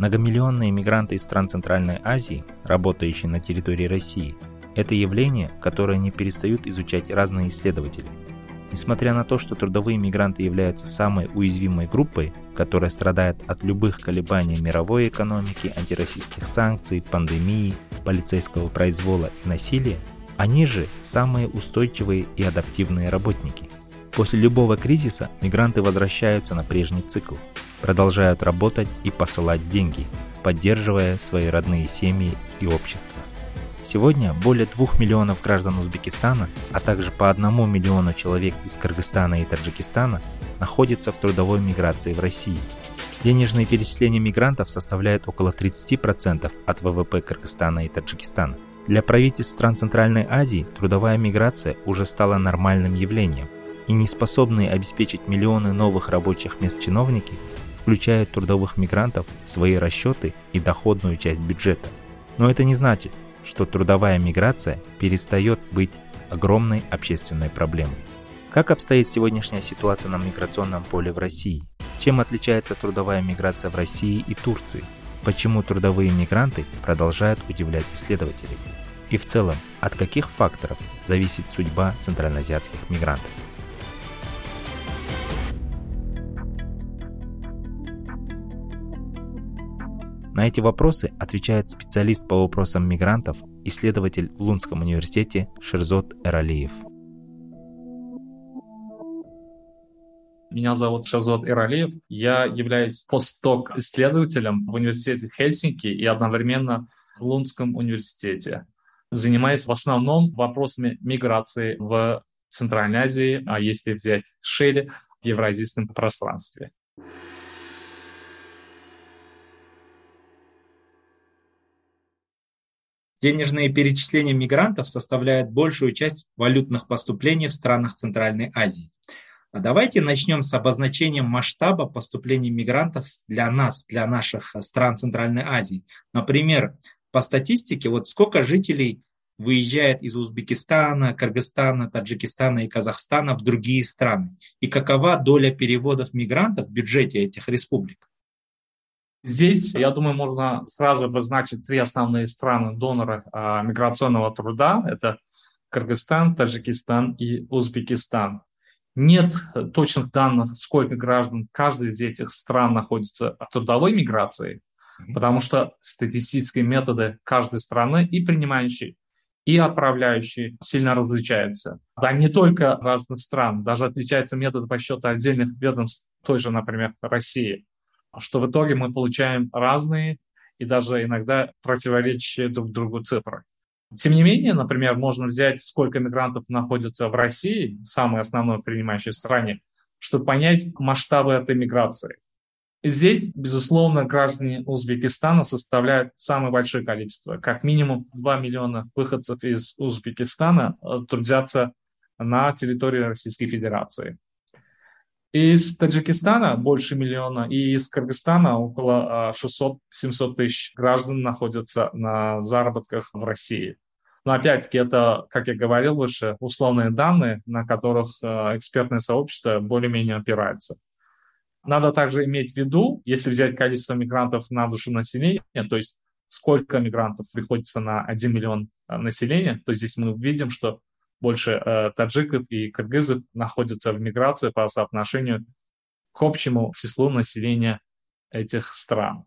Многомиллионные мигранты из стран Центральной Азии, работающие на территории России, это явление, которое не перестают изучать разные исследователи. Несмотря на то, что трудовые мигранты являются самой уязвимой группой, которая страдает от любых колебаний мировой экономики, антироссийских санкций, пандемии, полицейского произвола и насилия, они же самые устойчивые и адаптивные работники. После любого кризиса мигранты возвращаются на прежний цикл, продолжают работать и посылать деньги, поддерживая свои родные семьи и общество. Сегодня более 2 миллионов граждан Узбекистана, а также по 1 миллиону человек из Кыргызстана и Таджикистана находятся в трудовой миграции в России. Денежные перечисления мигрантов составляют около 30% от ВВП Кыргызстана и Таджикистана. Для правительств стран Центральной Азии трудовая миграция уже стала нормальным явлением, и неспособные обеспечить миллионы новых рабочих мест чиновники включают трудовых мигрантов свои расчеты и доходную часть бюджета. Но это не значит, что трудовая миграция перестает быть огромной общественной проблемой. Как обстоит сегодняшняя ситуация на миграционном поле в России? Чем отличается трудовая миграция в России и Турции? Почему трудовые мигранты продолжают удивлять исследователей? И в целом, от каких факторов зависит судьба центральноазиатских мигрантов? На эти вопросы отвечает специалист по вопросам мигрантов, исследователь в Лунском университете Шерзот Эралиев. Меня зовут Шазот Иралиев. Я являюсь постдок-исследователем в университете Хельсинки и одновременно в Лунском университете. Занимаюсь в основном вопросами миграции в Центральной Азии, а если взять шире, в евразийском пространстве. Денежные перечисления мигрантов составляют большую часть валютных поступлений в странах Центральной Азии. А давайте начнем с обозначением масштаба поступлений мигрантов для нас, для наших стран Центральной Азии. Например, по статистике, вот сколько жителей выезжает из Узбекистана, Кыргызстана, Таджикистана и Казахстана в другие страны? И какова доля переводов мигрантов в бюджете этих республик? Здесь, я думаю, можно сразу обозначить три основные страны донора а, миграционного труда. Это Кыргызстан, Таджикистан и Узбекистан. Нет точных данных, сколько граждан каждой из этих стран находится в трудовой миграции, потому что статистические методы каждой страны и принимающей, и отправляющей сильно различаются. Да, не только разных стран, даже отличаются методы подсчета отдельных ведомств той же, например, России, что в итоге мы получаем разные и даже иногда противоречащие друг другу цифры. Тем не менее, например, можно взять, сколько мигрантов находится в России, самой основной принимающей стране, чтобы понять масштабы этой миграции. Здесь, безусловно, граждане Узбекистана составляют самое большое количество. Как минимум 2 миллиона выходцев из Узбекистана э, трудятся на территории Российской Федерации. Из Таджикистана больше миллиона, и из Кыргызстана около 600-700 тысяч граждан находятся на заработках в России. Но опять-таки это, как я говорил выше, условные данные, на которых э, экспертное сообщество более-менее опирается. Надо также иметь в виду, если взять количество мигрантов на душу населения, то есть сколько мигрантов приходится на 1 миллион э, населения, то здесь мы видим, что больше э, таджиков и кыргызов находятся в миграции по соотношению к общему числу населения этих стран.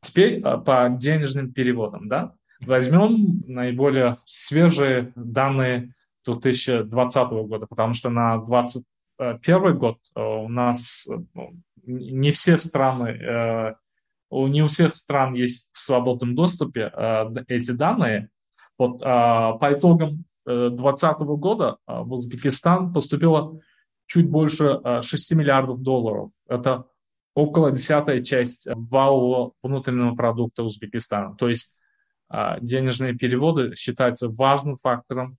Теперь э, по денежным переводам. Да? Возьмем наиболее свежие данные 2020 года, потому что на 2021 год э, у нас ну, не все страны, э, не у всех стран есть в свободном доступе эти данные. Вот по итогам 2020 года а, в Узбекистан поступило чуть больше 6 а, миллиардов долларов. Это около десятая часть валового внутреннего продукта Узбекистана. То есть а, денежные переводы считаются важным фактором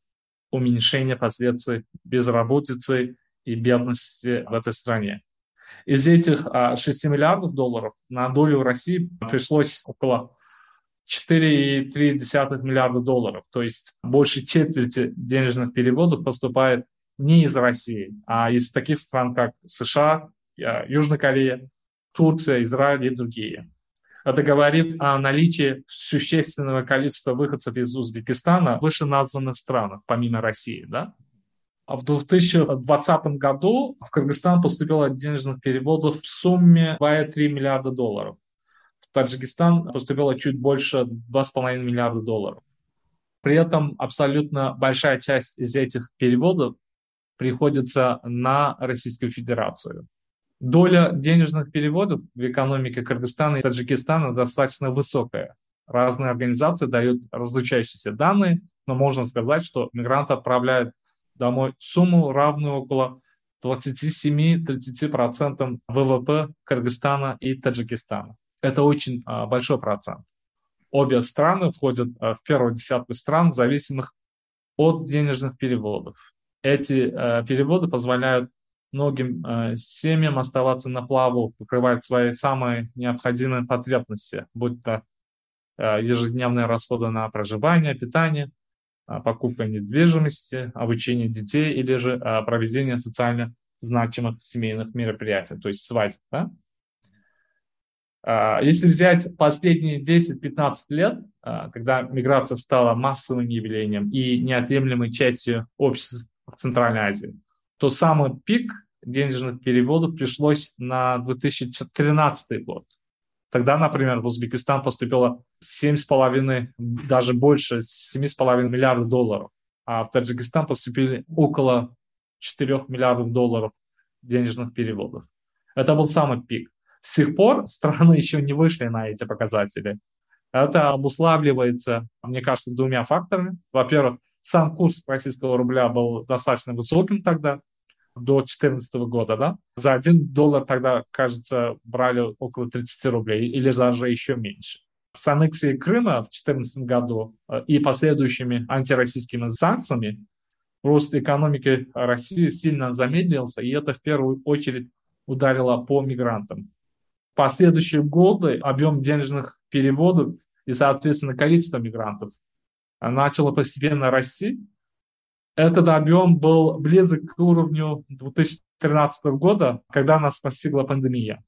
уменьшения последствий безработицы и бедности в этой стране. Из этих 6 миллиардов долларов на долю России пришлось около 4,3 миллиарда долларов. То есть больше четверти денежных переводов поступает не из России, а из таких стран, как США, э, Южная Корея, Турция, Израиль и другие. Это говорит о наличии существенного количества выходцев из Узбекистана в вышеназванных странах, помимо России. Да? А в 2020 году в Кыргызстан поступило денежных переводов в сумме 2,3 миллиарда долларов. Таджикистан поступило чуть больше 2,5 миллиарда долларов. При этом абсолютно большая часть из этих переводов приходится на Российскую Федерацию. Доля денежных переводов в экономике Кыргызстана и Таджикистана достаточно высокая. Разные организации дают различающиеся данные, но можно сказать, что мигранты отправляют домой сумму, равную около 27-30% ВВП Кыргызстана и Таджикистана. Это очень а, большой процент. Обе страны входят а, в первую десятку стран, зависимых от денежных переводов. Эти а, переводы позволяют многим семьям оставаться на плаву, покрывать свои самые необходимые потребности, будь то ежедневные расходы на проживание, питание, покупка недвижимости, обучение детей или же проведение социально значимых семейных мероприятий, то есть свадьб. Да? Э, если взять последние 10-15 лет, э, когда миграция стала массовым явлением и неотъемлемой частью общества в Центральной Азии, то самый пик денежных переводов пришлось на 2013 год. Тогда, например, в Узбекистан поступило 7,5, даже больше, 7,5 миллиардов долларов, а в Таджикистан поступили около 4 миллиардов долларов денежных переводов. Это был самый пик. С тех пор страны еще не вышли на эти показатели. Это обуславливается, мне кажется, двумя факторами. Во-первых, сам курс российского рубля был достаточно высоким тогда, до 2014 года, да? За один доллар тогда, кажется, брали около 30 рублей или даже еще меньше. С аннексией Крыма в 2014 году э, и последующими антироссийскими санкциями рост экономики России сильно замедлился, и это в первую очередь ударило по мигрантам. Последующие годы объем денежных переводов и, соответственно, количество мигрантов начало постепенно расти. Этот объем был близок к уровню 2013 года, когда нас постигла пандемия.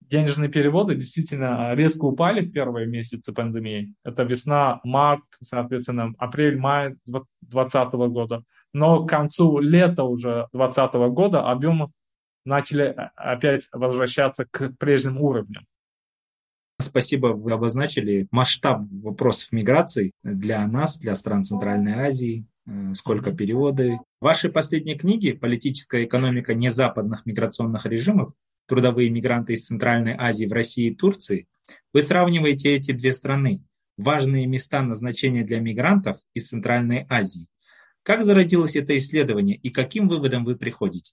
Денежные переводы действительно резко упали в первые месяцы пандемии. Это весна, март, соответственно, апрель, май 2020 года. Но к концу лета уже 2020 года объемы начали опять возвращаться к прежним уровням. Спасибо, вы обозначили масштаб вопросов миграции для нас, для стран Центральной Азии, э, сколько переводы. В вашей последней книге «Политическая экономика незападных миграционных режимов. Трудовые мигранты из Центральной Азии в России и Турции» вы сравниваете эти две страны, важные места назначения для мигрантов из Центральной Азии. Как зародилось это исследование и каким выводом вы приходите?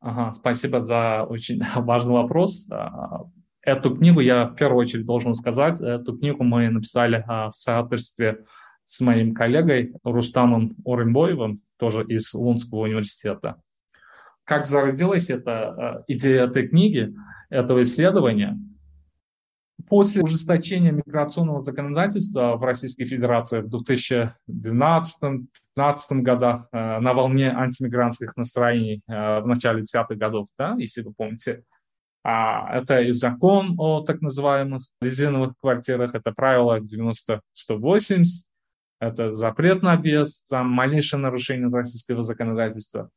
Ага, спасибо за очень важный вопрос. А, Эту книгу я в первую очередь должен сказать, эту книгу мы написали а, в соавторстве с моим коллегой Рустамом Оренбоевым, тоже из Лунского университета. Как зародилась эта а, идея этой книги, этого исследования? После ужесточения миграционного законодательства в Российской Федерации в 2012-2015 годах а, на волне антимигрантских настроений в начале десятых годов, да, если вы помните, а это и закон о так называемых резиновых квартирах, это правило 90-180, это запрет на въезд за малейшее нарушение российского законодательства.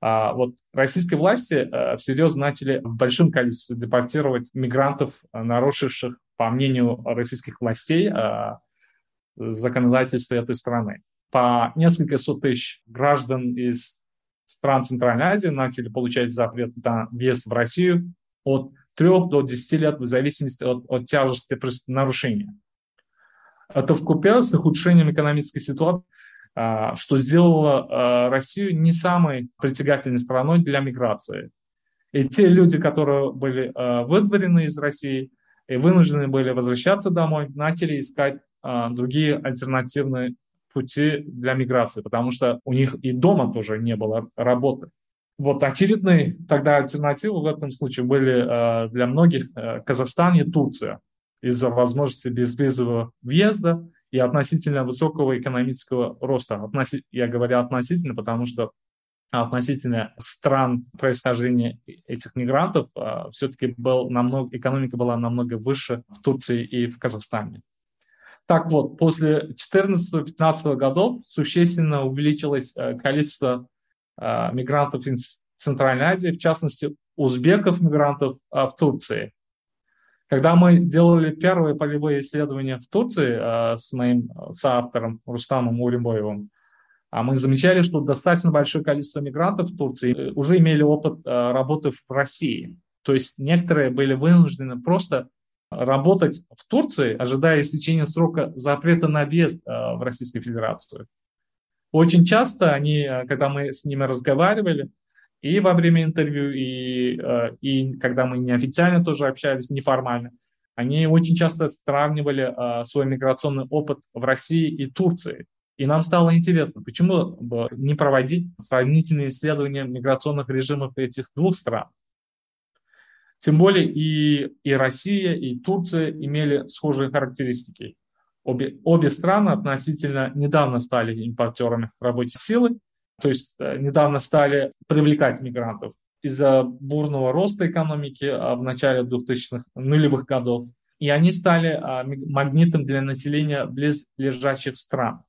А вот российские власти а, всерьез начали в большом количестве депортировать мигрантов, а, нарушивших, по мнению российских властей, а, законодательство этой страны. По несколько сот тысяч граждан из стран Центральной Азии начали получать запрет на въезд в Россию от 3 до 10 лет в зависимости от, от тяжести нарушения. Это в купе с ухудшением экономической ситуации, что сделало а, Россию не самой притягательной страной для миграции. И те люди, которые были э, выдворены из России и вынуждены были возвращаться домой, начали искать другие альтернативные пути для миграции, потому что у них и дома тоже не было работы. Вот очевидной тогда альтернативы в этом случае были для многих Казахстан и Турция из-за возможности безвизового въезда и относительно высокого экономического роста. Относи... Я говорю относительно, потому что относительно стран происхождения этих мигрантов э, все-таки был намного, экономика была намного выше в Турции и в Казахстане. Так вот, после 14-15 годов существенно увеличилось э, количество э, мигрантов из Центральной Азии, в частности, узбеков-мигрантов э, в Турции. Когда мы делали первые полевые исследования в Турции с моим соавтором Рустамом Урембоевым, мы замечали, что достаточно большое количество мигрантов в Турции уже имели опыт работы в России. То есть некоторые были вынуждены просто работать в Турции, ожидая истечения срока запрета на въезд э, в Российскую Федерацию. Очень часто они, э, когда мы с ними разговаривали, и во время интервью, и, э, и когда мы неофициально тоже общались, неформально, они очень часто сравнивали свой миграционный опыт в России и Турции. И нам стало интересно, почему бы не проводить сравнительные исследования миграционных режимов этих двух стран. Тем более и, и Россия, и Турция имели схожие характеристики. Обе, обе страны относительно недавно стали импортерами рабочей силы, то есть э, недавно стали привлекать мигрантов из-за бурного роста экономики а, в начале 2000-х нулевых годов. И они стали а, магнитом для населения близлежащих стран.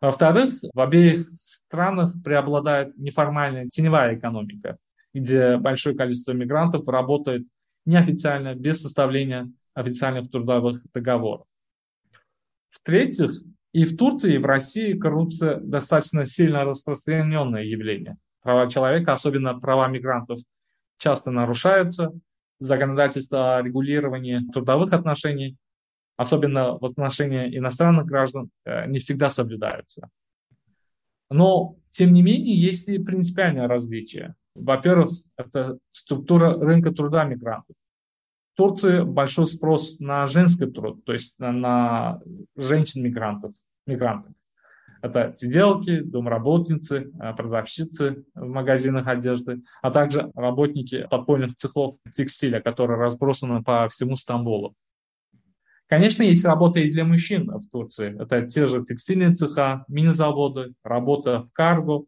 Во-вторых, в обеих странах преобладает неформальная теневая экономика где большое количество мигрантов работает неофициально, без составления официальных трудовых договоров. В-третьих, и в Турции, и в России коррупция достаточно сильно распространенное явление. Права человека, особенно права мигрантов, часто нарушаются. Законодательство о регулировании трудовых отношений, особенно в отношении иностранных граждан, э, не всегда соблюдаются. Но, тем не менее, есть и принципиальное различие. Во-первых, это структура рынка труда мигрантов. Турции большой спрос на женский труд, то есть на, на женщин-мигрантов. Мигрантов. Это сиделки, домработницы, э, продавщицы в магазинах одежды, а также работники подпольных цехов текстиля, которые разбросаны по всему Стамбулу. Конечно, есть работа и для мужчин в Турции. Это те же текстильные цеха, мини-заводы, работа в карго,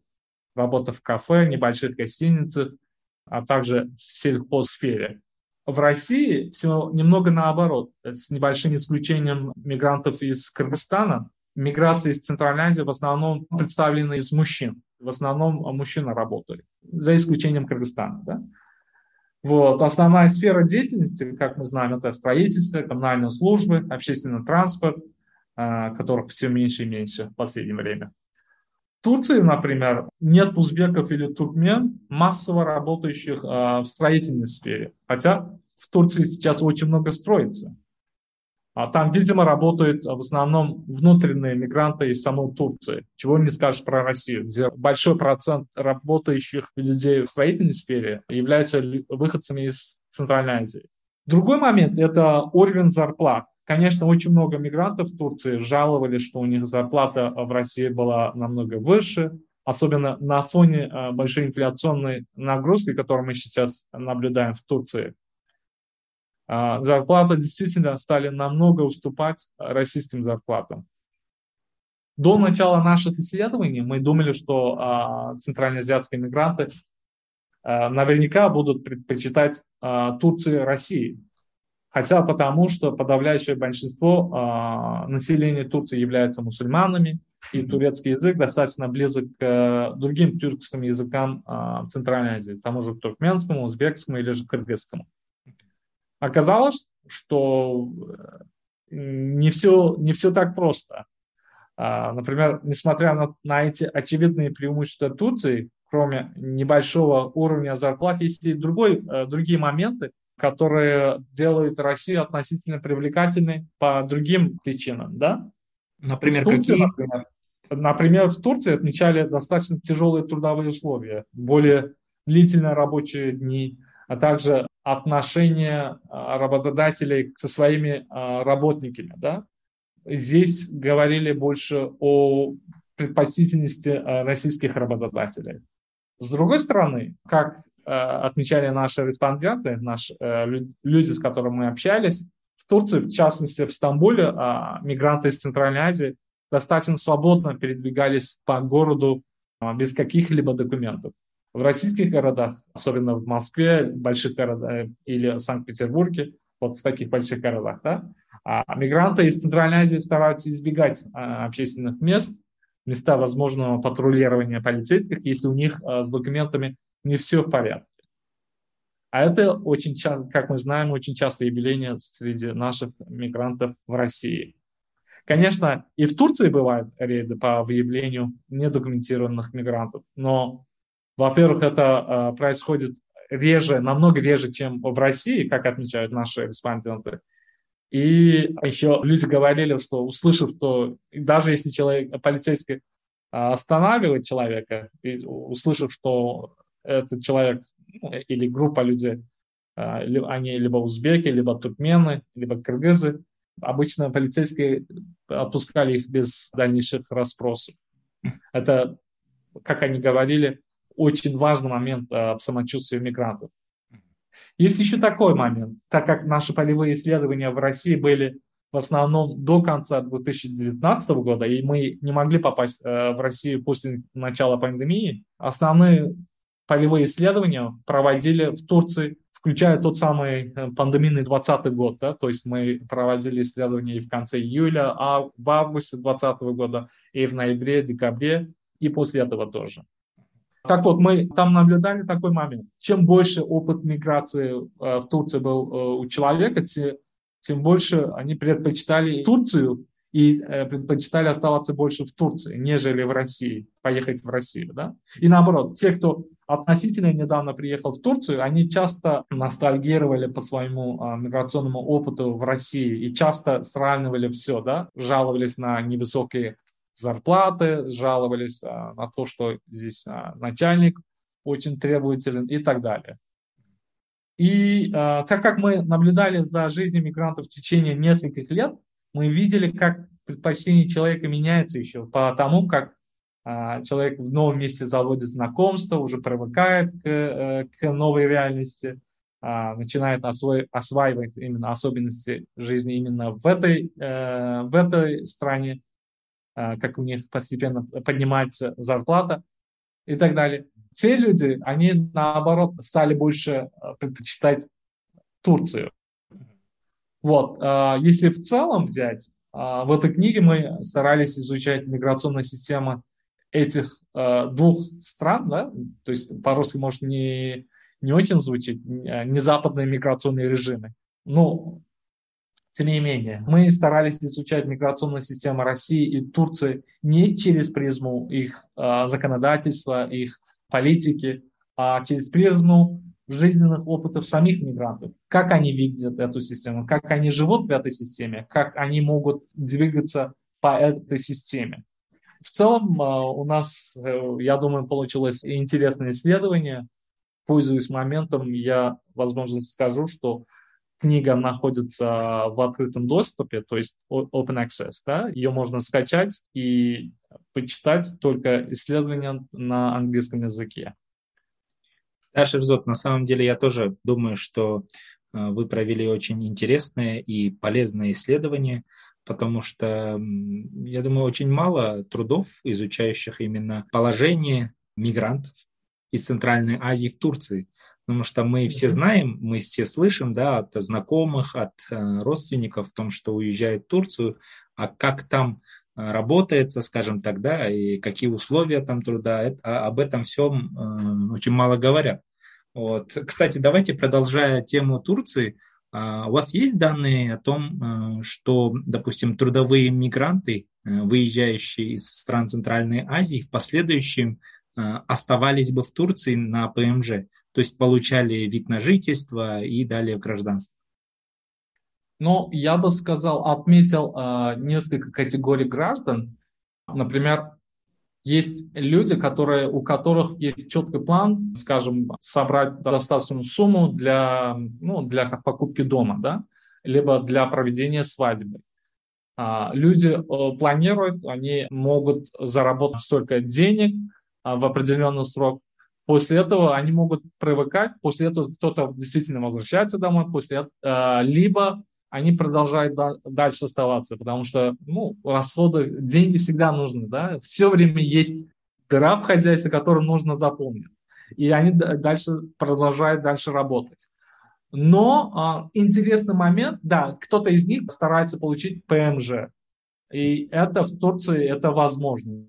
работа в кафе, небольших гостиницах, а также в сельхозсфере. В России все немного наоборот, с небольшим исключением мигрантов из Кыргызстана. Миграция из Центральной Азии в основном представлена из мужчин. В основном мужчины работали, за исключением Кыргызстана. Да? Вот. Основная сфера деятельности, как мы знаем, это строительство, коммунальные службы, общественный транспорт, а, которых все меньше и меньше в последнее время. Турции, например, нет узбеков или туркмен, массово работающих э, в строительной сфере. Хотя в Турции сейчас очень много строится. А там, видимо, работают в основном внутренние мигранты из самой Турции. Чего не скажешь про Россию, где большой процент работающих людей в строительной сфере являются выходцами из Центральной Азии. Другой момент – это уровень зарплат. Конечно, очень много мигрантов в Турции жаловались, что у них зарплата в России была намного выше, особенно на фоне э, большой инфляционной нагрузки, которую мы сейчас наблюдаем в Турции. А, зарплаты действительно стали намного уступать российским зарплатам. До начала наших исследований мы думали, что а, центральноазиатские мигранты наверняка будут предпочитать Турции России, Хотя потому, что подавляющее большинство э, населения Турции являются мусульманами, и турецкий язык достаточно близок к э, другим тюркским языкам э, Центральной Азии, тому же туркменскому, узбекскому или же кыргызскому. Оказалось, что э, не все, не все так просто. Например, несмотря на, на эти очевидные преимущества Турции, кроме небольшого уровня зарплат, есть и другой, э, другие моменты, которые делают Россию относительно привлекательной по другим причинам, да? Например, Турции, какие? Например, например, в Турции отмечали достаточно тяжелые трудовые условия, более длительные рабочие дни, а также отношения работодателей со своими работниками. Да? Здесь говорили больше о предпочтительности российских работодателей. С другой стороны, как отмечали наши респонденты, наши люди, с которыми мы общались, в Турции, в частности в Стамбуле, мигранты из Центральной Азии достаточно свободно передвигались по городу без каких-либо документов. В российских городах, особенно в Москве, больших городах или Санкт-Петербурге, вот в таких больших городах, да, а мигранты из Центральной Азии стараются избегать а, общественных мест, места возможного патрулирования полицейских, если у них а, с документами не все в порядке. А это очень часто, как мы знаем, очень частое явление среди наших мигрантов в России. Конечно, и в Турции бывают рейды по выявлению недокументированных мигрантов, но, во-первых, это э, происходит реже, намного реже, чем в России, как отмечают наши респонденты. И еще люди говорили, что услышав, что даже если человек, полицейский останавливает человека, и услышав, что этот человек ну, или группа людей, а, они либо узбеки, либо туркмены, либо кыргызы, обычно полицейские отпускали их без дальнейших расспросов. Это, как они говорили, очень важный момент э, в самочувствии мигрантов. Есть еще такой момент, так как наши полевые исследования в России были в основном до конца 2019 года, и мы не могли попасть э, в Россию после начала пандемии, основные полевые исследования проводили в Турции включая тот самый э, пандемийный 2020 год, да, то есть мы проводили исследования и в конце июля, а в августе 2020 года, и в ноябре, декабре, и после этого тоже. Так вот, мы там наблюдали такой момент. Чем больше опыт миграции э, в Турции был э, у человека, тем, больше они предпочитали Турцию и э, предпочитали оставаться больше в Турции, нежели в России, поехать в Россию. Да? И наоборот, те, кто относительно недавно приехал в Турцию, они часто ностальгировали по своему а, миграционному опыту в России и часто сравнивали все, да? жаловались на невысокие зарплаты, жаловались а, на то, что здесь а, начальник очень требователен и так далее. И э, так как мы наблюдали за жизнью мигрантов в течение нескольких лет, мы видели, как предпочтение человека меняется еще по тому, как а, человек в новом месте заводит знакомство, уже привыкает к, э, к новой реальности, а, начинает осваивать именно особенности жизни именно в этой, э, в этой стране, а, как у них постепенно поднимается зарплата и так далее. Те люди, они наоборот стали больше предпочитать Турцию. Вот, если в целом взять, в этой книге мы старались изучать миграционную систему этих э, двух стран, да, то есть по-русски может не, не очень звучит, э, не западные миграционные режимы. Но, тем не менее, мы старались изучать миграционную систему России и Турции не через призму их э, законодательства, их политики, а через призму жизненных опытов самих мигрантов. Как они видят эту систему, как они живут в этой системе, как они могут двигаться по этой системе. В целом а, у нас, э, я думаю, получилось интересное исследование. Пользуясь моментом, я, возможно, скажу, что книга находится в открытом доступе, то есть open access, да, ее можно скачать и почитать только исследования на английском языке. Да, Шерзот, на самом деле я тоже думаю, что э, вы провели очень интересное и полезное исследование потому что, я думаю, очень мало трудов, изучающих именно положение мигрантов из Центральной Азии в Турции. Потому что мы все знаем, мы все слышим да, от знакомых, от э, родственников в том, что уезжает в Турцию, а как там э, работается, скажем так, да, и какие условия там труда, это, а, об этом всем э, очень мало говорят. Вот. Кстати, давайте, продолжая тему Турции, а у вас есть данные о том, э, что, допустим, трудовые мигранты, выезжающие из стран Центральной Азии, в последующем оставались бы в Турции на ПМЖ, то есть получали вид на жительство и далее гражданство? Ну, я бы сказал, отметил несколько категорий граждан. Например, есть люди, которые, у которых есть четкий план, скажем, собрать достаточную сумму для, ну, для покупки дома, да, либо для проведения свадьбы. А, люди э, планируют, они могут заработать столько денег а, в определенный срок. После этого они могут привыкать, после этого кто-то действительно возвращается домой, после этого, либо они продолжают дальше оставаться, потому что ну, расходы, деньги всегда нужны, да, все время есть дыра в хозяйстве, которую нужно заполнить. И они дальше продолжают дальше работать. Но а, интересный момент, да, кто-то из них старается получить ПМЖ. И это в Турции, это возможно.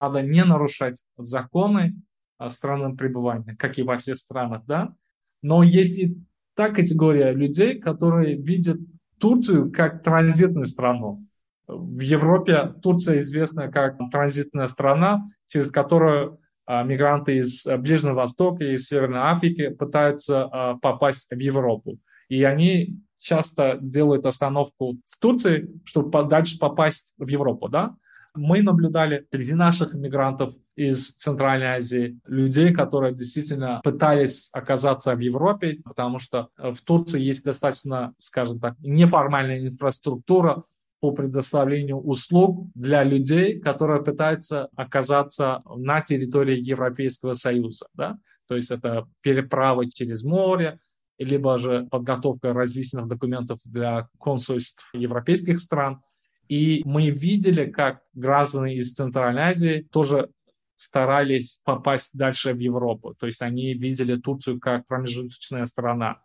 Надо не нарушать законы а, страны пребывания, как и во всех странах, да. Но есть и та категория людей, которые видят Турцию как транзитную страну. В Европе Турция известна как транзитная страна, через которую а, мигранты из Ближнего Востока и Северной Африки пытаются а, попасть в Европу. И они часто делают остановку в Турции, чтобы дальше попасть в Европу. Да? Мы наблюдали среди наших мигрантов из Центральной Азии людей, которые действительно пытались оказаться в Европе, потому что э, в Турции есть достаточно, скажем так, неформальная инфраструктура по предоставлению услуг для людей, которые пытаются оказаться на территории Европейского Союза. Да? То есть это переправа через море, либо же подготовка различных документов для консульств европейских стран. И мы видели, как граждане из Центральной Азии тоже старались попасть дальше в Европу. То есть они видели Турцию как промежуточная страна.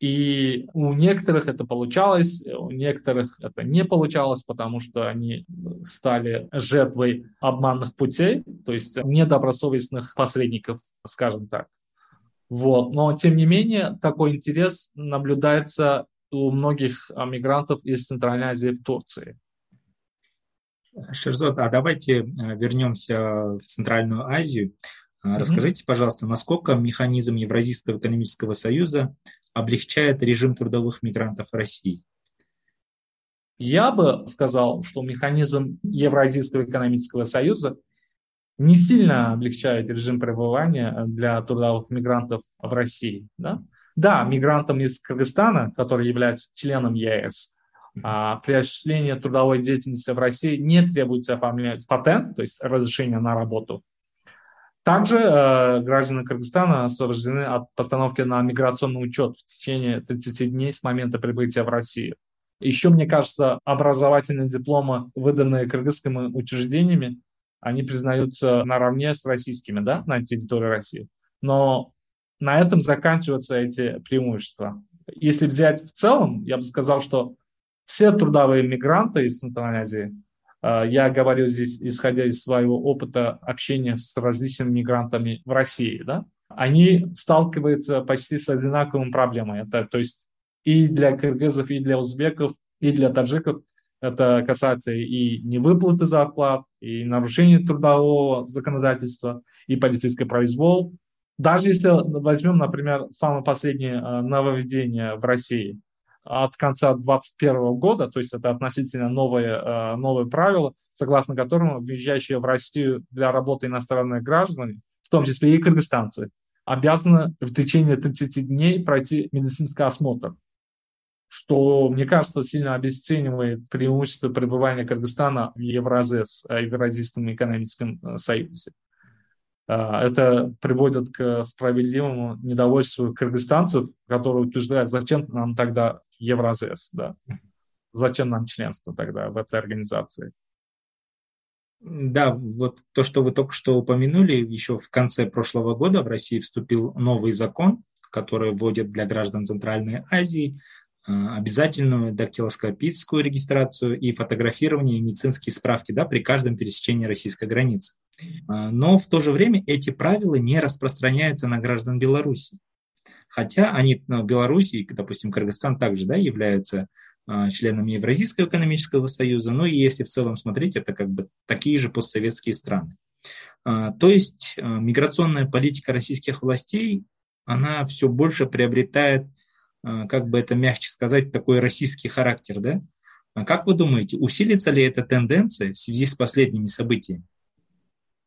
И у некоторых это получалось, у некоторых это не получалось, потому что они стали жертвой обманных путей, то есть недобросовестных посредников, скажем так. Вот. Но, тем не менее, такой интерес наблюдается у многих мигрантов из Центральной Азии в Турции. Шерзот, а давайте э, вернемся в Центральную Азию. Mm-hmm. Расскажите, пожалуйста, насколько механизм Евразийского экономического союза облегчает режим трудовых мигрантов России? Я бы сказал, что механизм Евразийского экономического союза не сильно облегчает режим пребывания для трудовых мигрантов в России. Да, да мигрантам из Кыргызстана, который является членом ЕС, а при осуществлении трудовой деятельности в России не требуется оформлять патент, то есть разрешение на работу. Также э, граждане Кыргызстана освобождены от постановки на миграционный учет в течение 30 дней с момента прибытия в Россию. Еще, мне кажется, образовательные дипломы, выданные кыргызскими учреждениями, они признаются наравне с российскими, да, на территории России. Но на этом заканчиваются эти преимущества. Если взять в целом, я бы сказал, что все трудовые мигранты из Центральной Азии, э, я говорю здесь, исходя из своего опыта общения с различными мигрантами в России, да, они сталкиваются почти с одинаковыми проблемами. Это, то есть и для кыргызов, и для узбеков, и для таджиков это касается и невыплаты зарплат, и нарушения трудового законодательства, и полицейский произвол. Даже если возьмем, например, самое последнее э, нововведение в России – от конца 2021 года, то есть это относительно новые, э, новые правила, согласно которым въезжающие в Россию для работы иностранные граждане, в том числе и кыргызстанцы, обязаны в течение 30 дней пройти медицинский осмотр, что, мне кажется, сильно обесценивает преимущество пребывания Кыргызстана в Евразес, э, Евразийском экономическом союзе. А, это приводит к справедливому недовольству кыргызстанцев, которые утверждают, зачем нам тогда Евразес, да? Зачем нам членство тогда в этой организации? Да, вот то, что вы только что упомянули, еще в конце прошлого года в России вступил новый закон, который вводит для граждан Центральной Азии обязательную дактилоскопическую регистрацию и фотографирование медицинские справки да, при каждом пересечении российской границы. А, но в то же время эти правила не распространяются на граждан Беларуси. Хотя они ну, Беларуси, допустим, Кыргызстан также да, являются а, членами Евразийского экономического союза, ну и если в целом смотреть, это как бы такие же постсоветские страны. То есть миграционная политика российских властей, она все больше приобретает а, как бы это мягче сказать, такой российский характер, да? А как вы думаете, усилится ли эта тенденция в связи с последними событиями?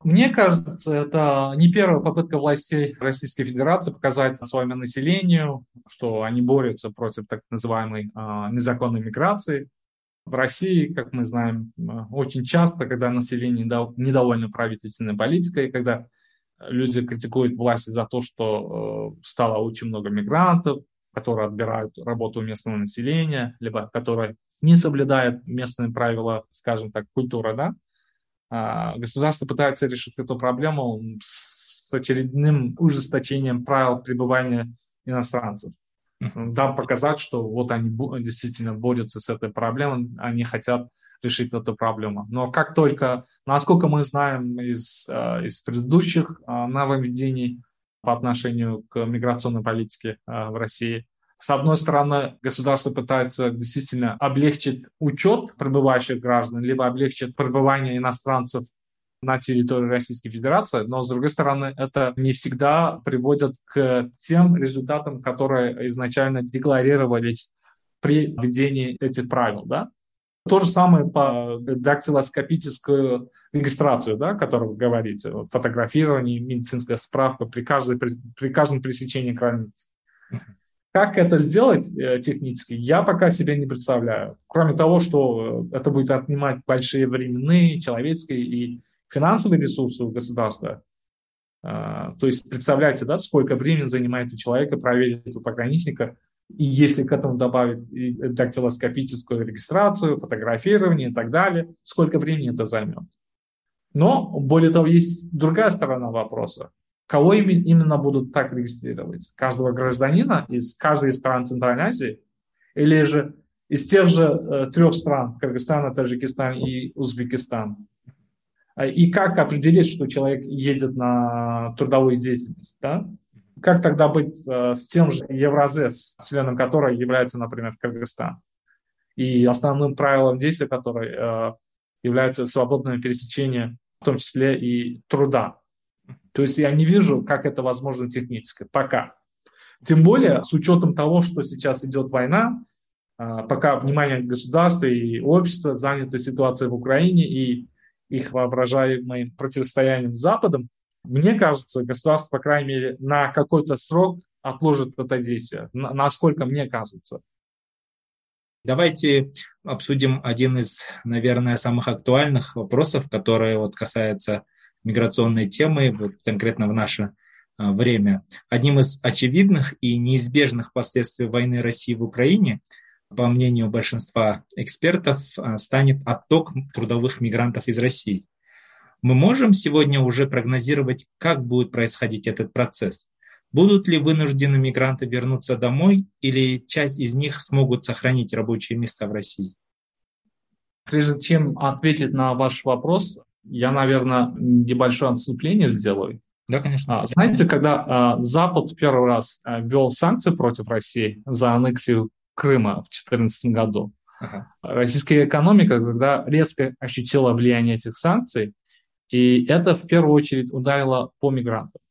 Мне кажется, это не первая попытка властей Российской Федерации показать своему населению, что они борются против так называемой э, незаконной миграции. В России, как мы знаем, очень часто, когда население недовольно правительственной политикой, когда люди критикуют власти за то, что э, стало очень много мигрантов, которые отбирают работу у местного населения, либо которые не соблюдают местные правила, скажем так, культуры, да, а, государство пытается решить эту проблему с очередным ужесточением правил пребывания иностранцев. Да, показать, что вот они действительно борются с этой проблемой, они хотят решить эту проблему. Но как только, насколько мы знаем из, а, из предыдущих а, нововведений по отношению к миграционной политике в России, с одной стороны, государство пытается действительно облегчить учет пребывающих граждан, либо облегчить пребывание иностранцев на территории Российской Федерации, но, с другой стороны, это не всегда приводит к тем результатам, которые изначально декларировались при введении этих правил. Да? То же самое по дактилоскопическую регистрацию, да, о которой вы говорите, фотографирование, медицинская справка при, каждой, при, каждом пересечении границы. Как это сделать э, технически, я пока себе не представляю. Кроме того, что э, это будет отнимать большие временные, человеческие и финансовые ресурсы у государства. Э, то есть представляете, да, сколько времени занимает у человека проверить у пограничника, и если к этому добавить дактилоскопическую регистрацию, фотографирование и так далее, сколько времени это займет. Но, более того, есть другая сторона вопроса. Кого именно будут так регистрировать? Каждого гражданина из каждой из стран Центральной Азии? Или же из тех же э, трех стран, Кыргызстана, Таджикистан и Узбекистан? А, и как определить, что человек едет на трудовую деятельность? Да? Как тогда быть э, с тем же Евразес, членом которой является, например, Кыргызстан? И основным правилом действия которой э, является свободное пересечение, в том числе и труда. То есть я не вижу, как это возможно технически, пока. Тем более, с учетом того, что сейчас идет война, а, пока внимание государства и общества заняты ситуацией в Украине и их воображаемым противостоянием с Западом, мне кажется, государство, по крайней мере, на какой-то срок отложит это действие, насколько мне кажется. Давайте обсудим один из, наверное, самых актуальных вопросов, которые вот касаются миграционной темы, вот конкретно в наше а, время. Одним из очевидных и неизбежных последствий войны России в Украине, по мнению большинства экспертов, а, станет отток трудовых мигрантов из России. Мы можем сегодня уже прогнозировать, как будет происходить этот процесс. Будут ли вынуждены мигранты вернуться домой или часть из них смогут сохранить рабочие места в России? Прежде чем ответить на ваш вопрос, я, наверное, небольшое отступление сделаю. Да, конечно. А, знаете, когда а, Запад первый раз а, ввел санкции против России за аннексию Крыма в 2014 году, ага. российская экономика тогда резко ощутила влияние этих санкций, и это в первую очередь ударило по мигрантам.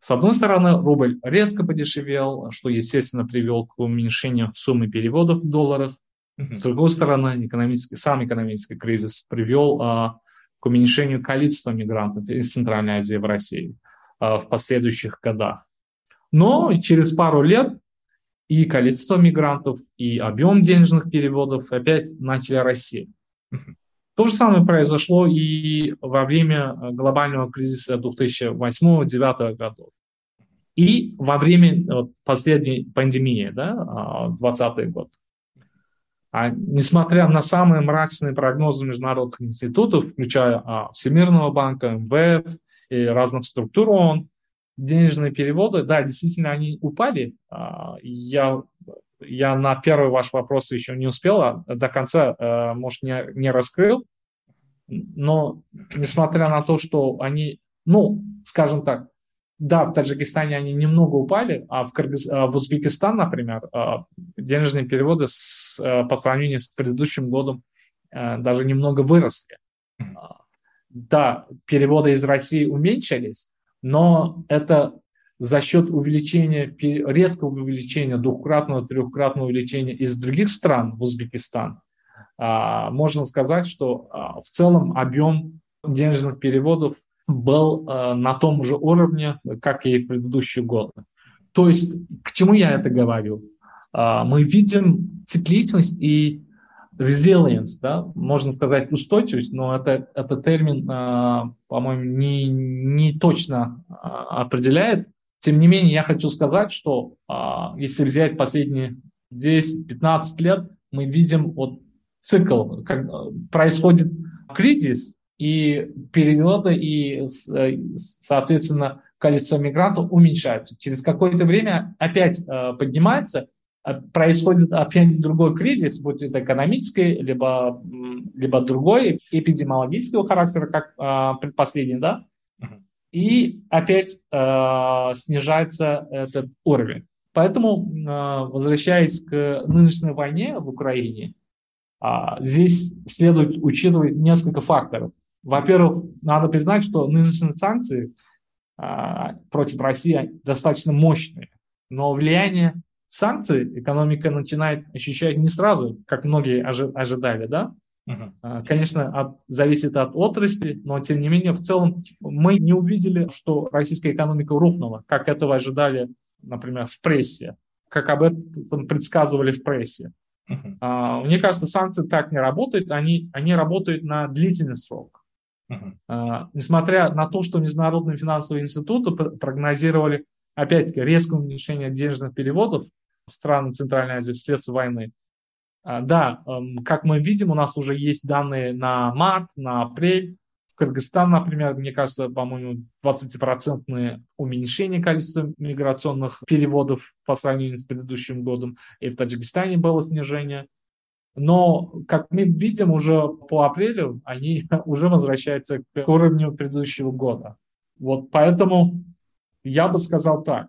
С одной стороны, рубль резко подешевел, что, естественно, привел к уменьшению суммы переводов в долларах. С другой стороны, экономический, сам экономический кризис привел а, к уменьшению количества мигрантов из Центральной Азии в России а, в последующих годах. Но через пару лет и количество мигрантов, и объем денежных переводов опять начали расти. То же самое произошло и во время глобального кризиса 2008-2009 годов. И во время вот, последней пандемии, да, 2020 а, год. А несмотря на самые мрачные прогнозы международных институтов, включая а, Всемирного банка, МВФ и разных структур ООН, денежные переводы, да, действительно, они упали. А, я, я на первый ваш вопрос еще не успел, а до конца, а, может, не, не раскрыл. Но несмотря на то, что они, ну, скажем так, да, в Таджикистане они немного упали, а в, Кыргыз... А в Узбекистан, например, а, денежные переводы с, а, по сравнению с предыдущим годом даже немного выросли. Да, переводы из России уменьшились, но это за счет увеличения, резкого увеличения, двухкратного, трехкратного увеличения из других стран в Узбекистан, можно сказать, что в целом объем денежных переводов был э, на том же уровне, как и в предыдущие годы. То есть, к чему я это говорю? Мы видим цикличность и resilience, да, можно сказать устойчивость, но это, это термин, по-моему, не, не точно определяет. Тем не менее, я хочу сказать, что э, если взять последние 10-15 лет, мы видим вот цикл, как происходит кризис, и перелеты, и, соответственно, количество мигрантов уменьшается. Через какое-то время опять э, поднимается, э, происходит опять другой кризис, будь это экономический, либо, либо другой, эпидемиологического характера, как э, предпоследний, да, и опять э, снижается этот уровень. Поэтому, э, возвращаясь к нынешней войне в Украине, э, здесь следует учитывать несколько факторов. Во-первых, надо признать, что нынешние санкции а, против России достаточно мощные, но влияние санкций экономика начинает ощущать не сразу, как многие ожидали, да? Uh-huh. Конечно, от, зависит от отрасли, но тем не менее в целом мы не увидели, что российская экономика рухнула, как этого ожидали, например, в прессе, как об этом предсказывали в прессе. Uh-huh. А, мне кажется, санкции так не работают, они, они работают на длительный срок. Uh-huh. Несмотря на то, что Международные финансовые институты прогнозировали, опять-таки, резкое уменьшение денежных переводов в страны Центральной Азии вследствие войны. А, да, как мы видим, у нас уже есть данные на март, на апрель. В Кыргызстан, например, мне кажется, по-моему, 20% уменьшение количества миграционных переводов по сравнению с предыдущим годом. И в Таджикистане было снижение. Но, как мы видим, уже по апрелю они уже возвращаются к уровню предыдущего года. Вот поэтому я бы сказал так.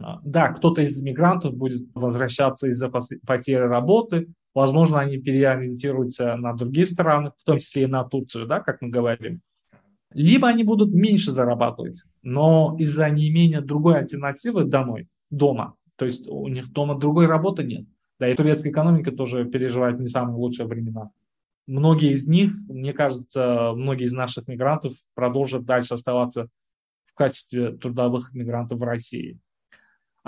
А, да, кто-то из мигрантов будет возвращаться из-за потери работы. Возможно, они переориентируются на другие страны, в том числе и на Турцию, да, как мы говорим. Либо они будут меньше зарабатывать, но из-за неимения другой альтернативы домой, дома. То есть у них дома другой работы нет. Да и турецкая экономика тоже переживает не самые лучшие времена. Многие из них, мне кажется, многие из наших мигрантов продолжат дальше оставаться в качестве трудовых мигрантов в России.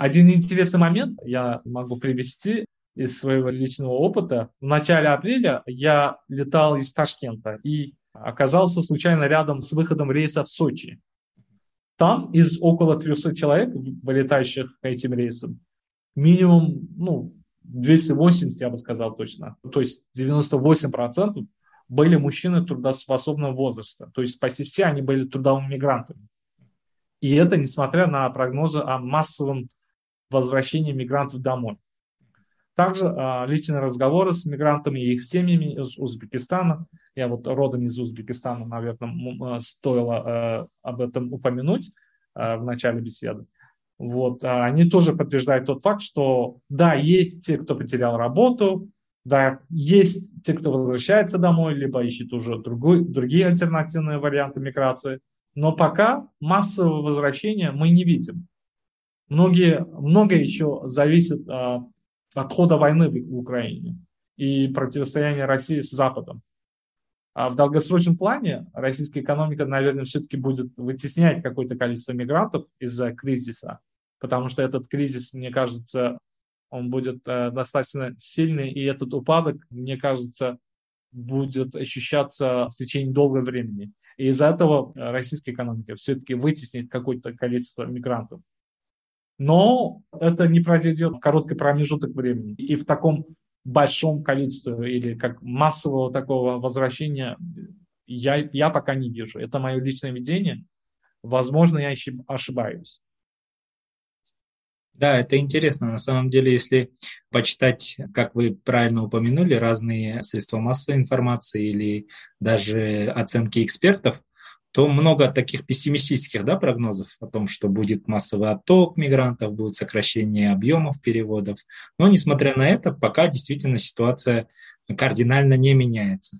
Один интересный момент я могу привести из своего личного опыта. В начале апреля я летал из Ташкента и оказался случайно рядом с выходом рейса в Сочи. Там из около 300 человек, вылетающих этим рейсом, минимум ну, 280, я бы сказал точно. То есть 98% были мужчины трудоспособного возраста. То есть почти все они были трудовыми мигрантами. И это несмотря на прогнозы о массовом возвращении мигрантов домой. Также а, личные разговоры с мигрантами и их семьями из Узбекистана. Я вот родом из Узбекистана, наверное, стоило э, об этом упомянуть э, в начале беседы. Вот, а они тоже подтверждают тот факт, что да, есть те, кто потерял работу, да, есть те, кто возвращается домой, либо ищет уже другой, другие альтернативные варианты миграции. Но пока массового возвращения мы не видим. Многие, многое еще зависит а, от хода войны в, в Украине и противостояния России с Западом. А в долгосрочном плане российская экономика, наверное, все-таки будет вытеснять какое-то количество мигрантов из-за кризиса потому что этот кризис, мне кажется, он будет э, достаточно сильный, и этот упадок, мне кажется, будет ощущаться в течение долгого времени. И из-за этого российская экономика все-таки вытеснит какое-то количество мигрантов. Но это не произойдет в короткий промежуток времени. И в таком большом количестве или как массового такого возвращения я, я пока не вижу. Это мое личное видение. Возможно, я ошибаюсь. Да, это интересно. На самом деле, если почитать, как вы правильно упомянули, разные средства массовой информации или даже оценки экспертов, то много таких пессимистических да, прогнозов о том, что будет массовый отток мигрантов, будет сокращение объемов переводов. Но, несмотря на это, пока действительно ситуация кардинально не меняется.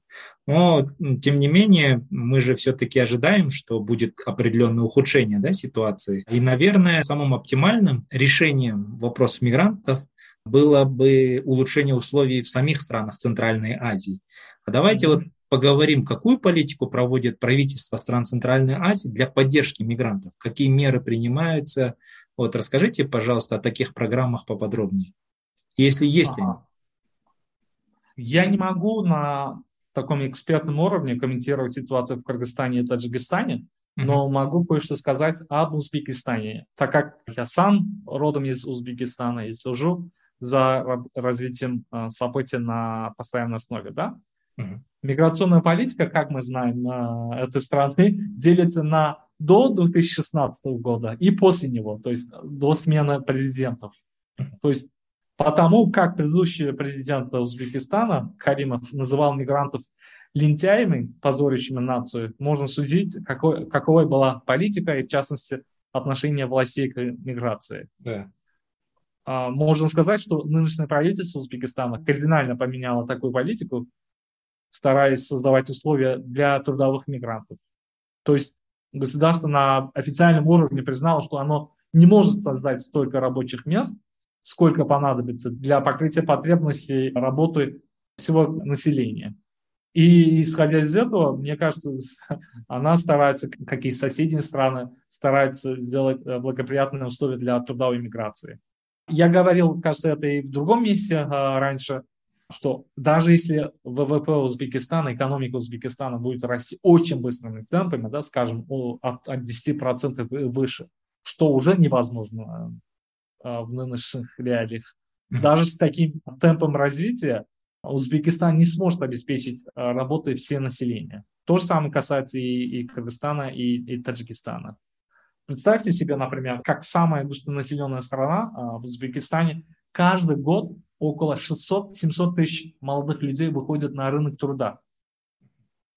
Но, тем не менее, мы же все-таки ожидаем, что будет определенное ухудшение да, ситуации. И, наверное, самым оптимальным решением вопроса мигрантов было бы улучшение условий в самих странах Центральной Азии. А давайте вот поговорим, какую политику проводит правительство стран Центральной Азии для поддержки мигрантов, какие меры принимаются. Вот расскажите, пожалуйста, о таких программах поподробнее, если есть они. Я не могу на таком экспертном уровне комментировать ситуацию в Кыргызстане и Таджикистане, но могу кое-что сказать об Узбекистане, так как я сам родом из Узбекистана и служу за развитием э, событий на постоянной основе, да? Миграционная политика, как мы знаем, этой страны делится на до 2016 года и после него, то есть до смены президентов. То есть потому как предыдущий президент Узбекистана Каримов называл мигрантов лентяями, позорящими нацию, можно судить, какой, какой была политика и, в частности, отношение властей к миграции. Да. А, можно сказать, что нынешнее правительство Узбекистана кардинально поменяло такую политику, стараясь создавать условия для трудовых мигрантов. То есть государство на официальном уровне признало, что оно не может создать столько рабочих мест, сколько понадобится для покрытия потребностей работы всего населения. И исходя из этого, мне кажется, она старается, как и соседние страны, старается сделать э, благоприятные условия для трудовой миграции. Я говорил, кажется, это и в другом месте а, раньше, что даже если ВВП Узбекистана, экономика Узбекистана будет расти очень быстрыми темпами, да, скажем, от, от 10% и выше, что уже невозможно а, в нынешних реалиях. Даже с таким темпом развития Узбекистан не сможет обеспечить а, работой все населения. То же самое касается и, и Кыргызстана, и, и Таджикистана. Представьте себе, например, как самая густонаселенная страна а, в Узбекистане каждый год около 600-700 тысяч молодых людей выходят на рынок труда.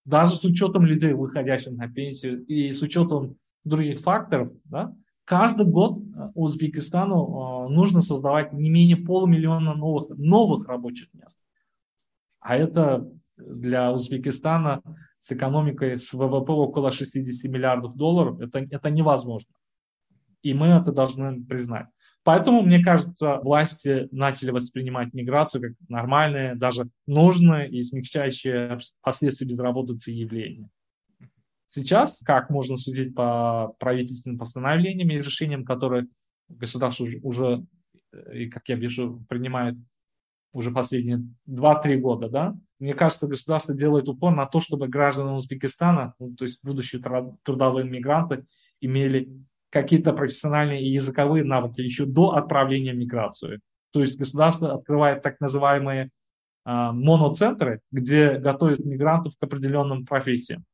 Даже с учетом людей, выходящих на пенсию, и с учетом других факторов, да, каждый год э, Узбекистану э, нужно создавать не менее полумиллиона новых, новых рабочих мест. А это для Узбекистана с экономикой с ВВП около 60 миллиардов долларов, это, это невозможно. И мы это должны признать. Поэтому, мне кажется, власти начали воспринимать миграцию как нормальное, даже нужное и смягчающее последствия безработицы явление. Сейчас, как можно судить по правительственным постановлениям и решениям, которые государство уже, э, и как я вижу, принимает уже последние 2-3 года, да, мне кажется, государство делает упор на то, чтобы граждане Узбекистана, ну, то есть будущие трудовые мигранты, имели какие-то профессиональные и языковые навыки еще до отправления в миграцию. То есть государство открывает так называемые э, моноцентры, где готовят мигрантов к определенным профессиям.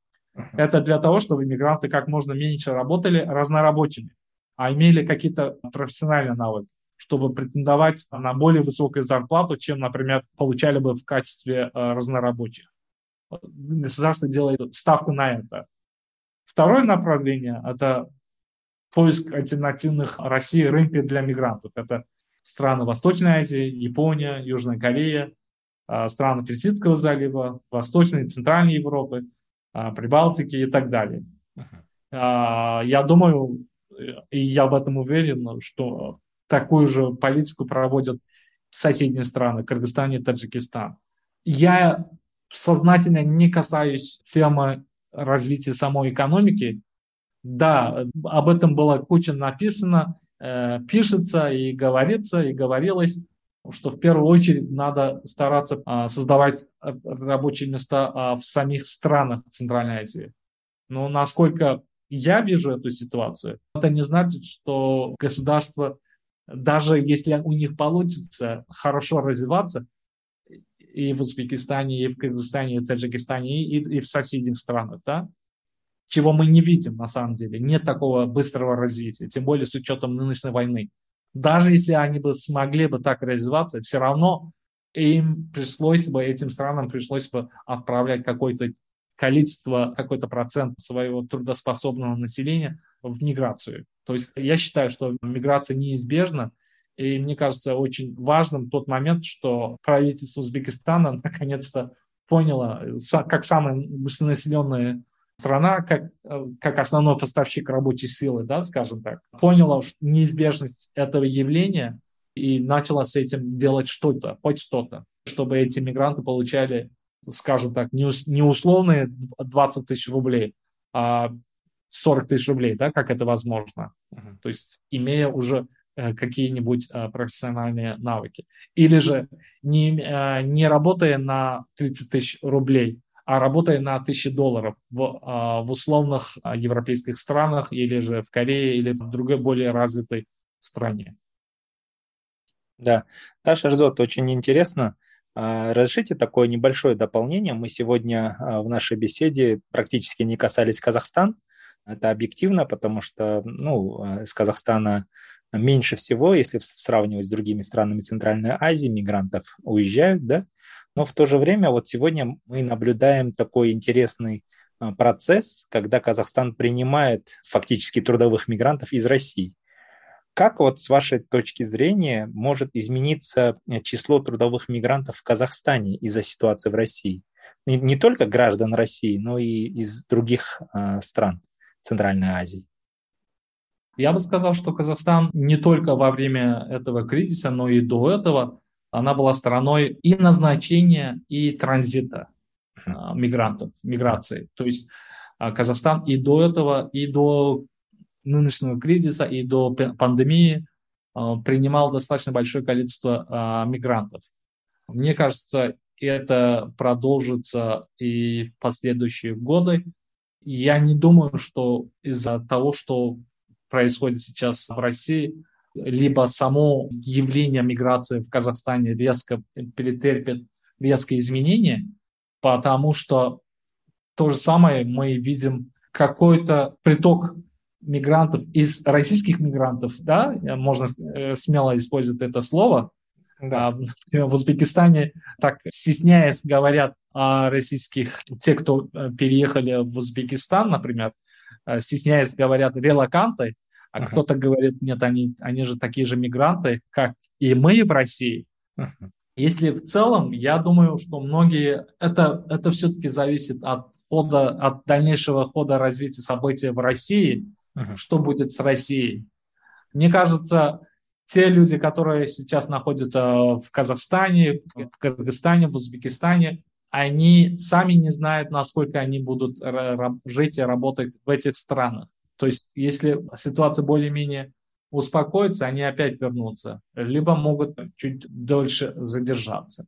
Это для того, чтобы мигранты как можно меньше работали разнорабочими, а имели какие-то профессиональные навыки, чтобы претендовать на более высокую зарплату, чем, например, получали бы в качестве э, разнорабочих. Государство делает ставку на это. Второе направление – это поиск альтернативных России рынка для мигрантов. Это страны Восточной Азии, Япония, Южная Корея, а, страны Персидского залива, Восточной и Центральной Европы, а, Прибалтики и так далее. Uh-huh. Я думаю, и я в этом уверен, что такую же политику проводят соседние страны, Кыргызстан и Таджикистан. Я сознательно не касаюсь темы развития самой экономики, да, об этом было куча написано, э, пишется и говорится, и говорилось, что в первую очередь надо стараться э, создавать рабочие места э, в самих странах Центральной Азии. Но насколько я вижу эту ситуацию, это не значит, что государство, даже если у них получится хорошо развиваться, и в Узбекистане, и в Кыргызстане, и в Таджикистане, и, и в соседних странах, да, чего мы не видим на самом деле. Нет такого быстрого развития, тем более с учетом нынешней войны. Даже если они бы смогли бы так развиваться, все равно им пришлось бы, этим странам пришлось бы отправлять какое-то количество, какой-то процент своего трудоспособного населения в миграцию. То есть я считаю, что миграция неизбежна, и мне кажется очень важным тот момент, что правительство Узбекистана наконец-то поняло, как самое густонаселенное страна, как, как основной поставщик рабочей силы, да, скажем так, поняла неизбежность этого явления и начала с этим делать что-то, хоть что-то, чтобы эти мигранты получали скажем так, не, не условные 20 тысяч рублей, а 40 тысяч рублей, да, как это возможно. То есть имея уже э, какие-нибудь э, профессиональные навыки. Или же не, э, не работая на 30 тысяч рублей, а работая на 1000 долларов в, в условных европейских странах или же в Корее или в другой более развитой стране. Да, да, Шерзот, очень интересно. А, разрешите такое небольшое дополнение. Мы сегодня в нашей беседе практически не касались Казахстана, это объективно, потому что ну, из Казахстана меньше всего, если сравнивать с другими странами Центральной Азии, мигрантов уезжают, да, но в то же время вот сегодня мы наблюдаем такой интересный э, процесс, когда Казахстан принимает фактически трудовых мигрантов из России. Как вот с вашей точки зрения может измениться э, число трудовых мигрантов в Казахстане из-за ситуации в России? Не, не только граждан России, но и из других э, стран. Центральной Азии? Я бы сказал, что Казахстан не только во время этого кризиса, но и до этого она была стороной и назначения, и транзита а, мигрантов, миграции. То есть а, Казахстан и до этого, и до нынешнего кризиса, и до пандемии а, принимал достаточно большое количество мигрантов. Мне кажется, это продолжится и в последующие годы. Я не думаю, что из-за того, что происходит сейчас в России, либо само явление миграции в Казахстане резко перетерпит резкие изменения, потому что то же самое мы видим какой-то приток мигрантов из российских мигрантов, да, можно э, смело использовать это слово, да. А, в Узбекистане так стесняясь говорят о российских, те, кто э, переехали в Узбекистан, например, э, стесняясь говорят релаканты, а uh-huh. кто-то говорит, нет, они, они же такие же мигранты, как и мы в России. Uh-huh. Если в целом, я думаю, что многие, это, это все-таки зависит от хода, от дальнейшего хода развития событий в России, uh-huh. что будет с Россией. Мне кажется, те люди, которые сейчас находятся в Казахстане, в Кыргызстане, в Узбекистане, они сами не знают, насколько они будут жить и работать в этих странах. То есть, если ситуация более-менее успокоится, они опять вернутся, либо могут чуть дольше задержаться.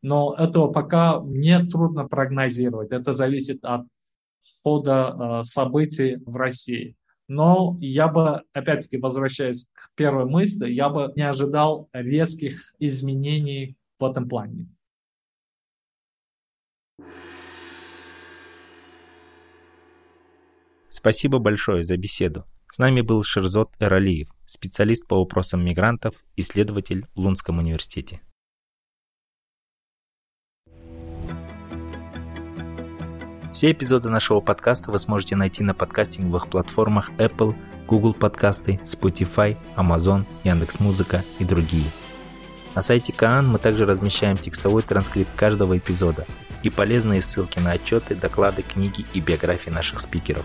Но этого пока мне трудно прогнозировать. Это зависит от хода э, событий в России. Но я бы, опять-таки, возвращаясь к первой мысли, я бы не ожидал резких изменений в этом плане. Спасибо большое за беседу. С нами был Шерзот Эралиев, специалист по вопросам мигрантов, исследователь в Лунском университете. Все эпизоды нашего подкаста вы сможете найти на подкастинговых платформах Apple, Google подкасты, Spotify, Amazon, Яндекс.Музыка и другие. На сайте Каан мы также размещаем текстовой транскрипт каждого эпизода и полезные ссылки на отчеты, доклады, книги и биографии наших спикеров.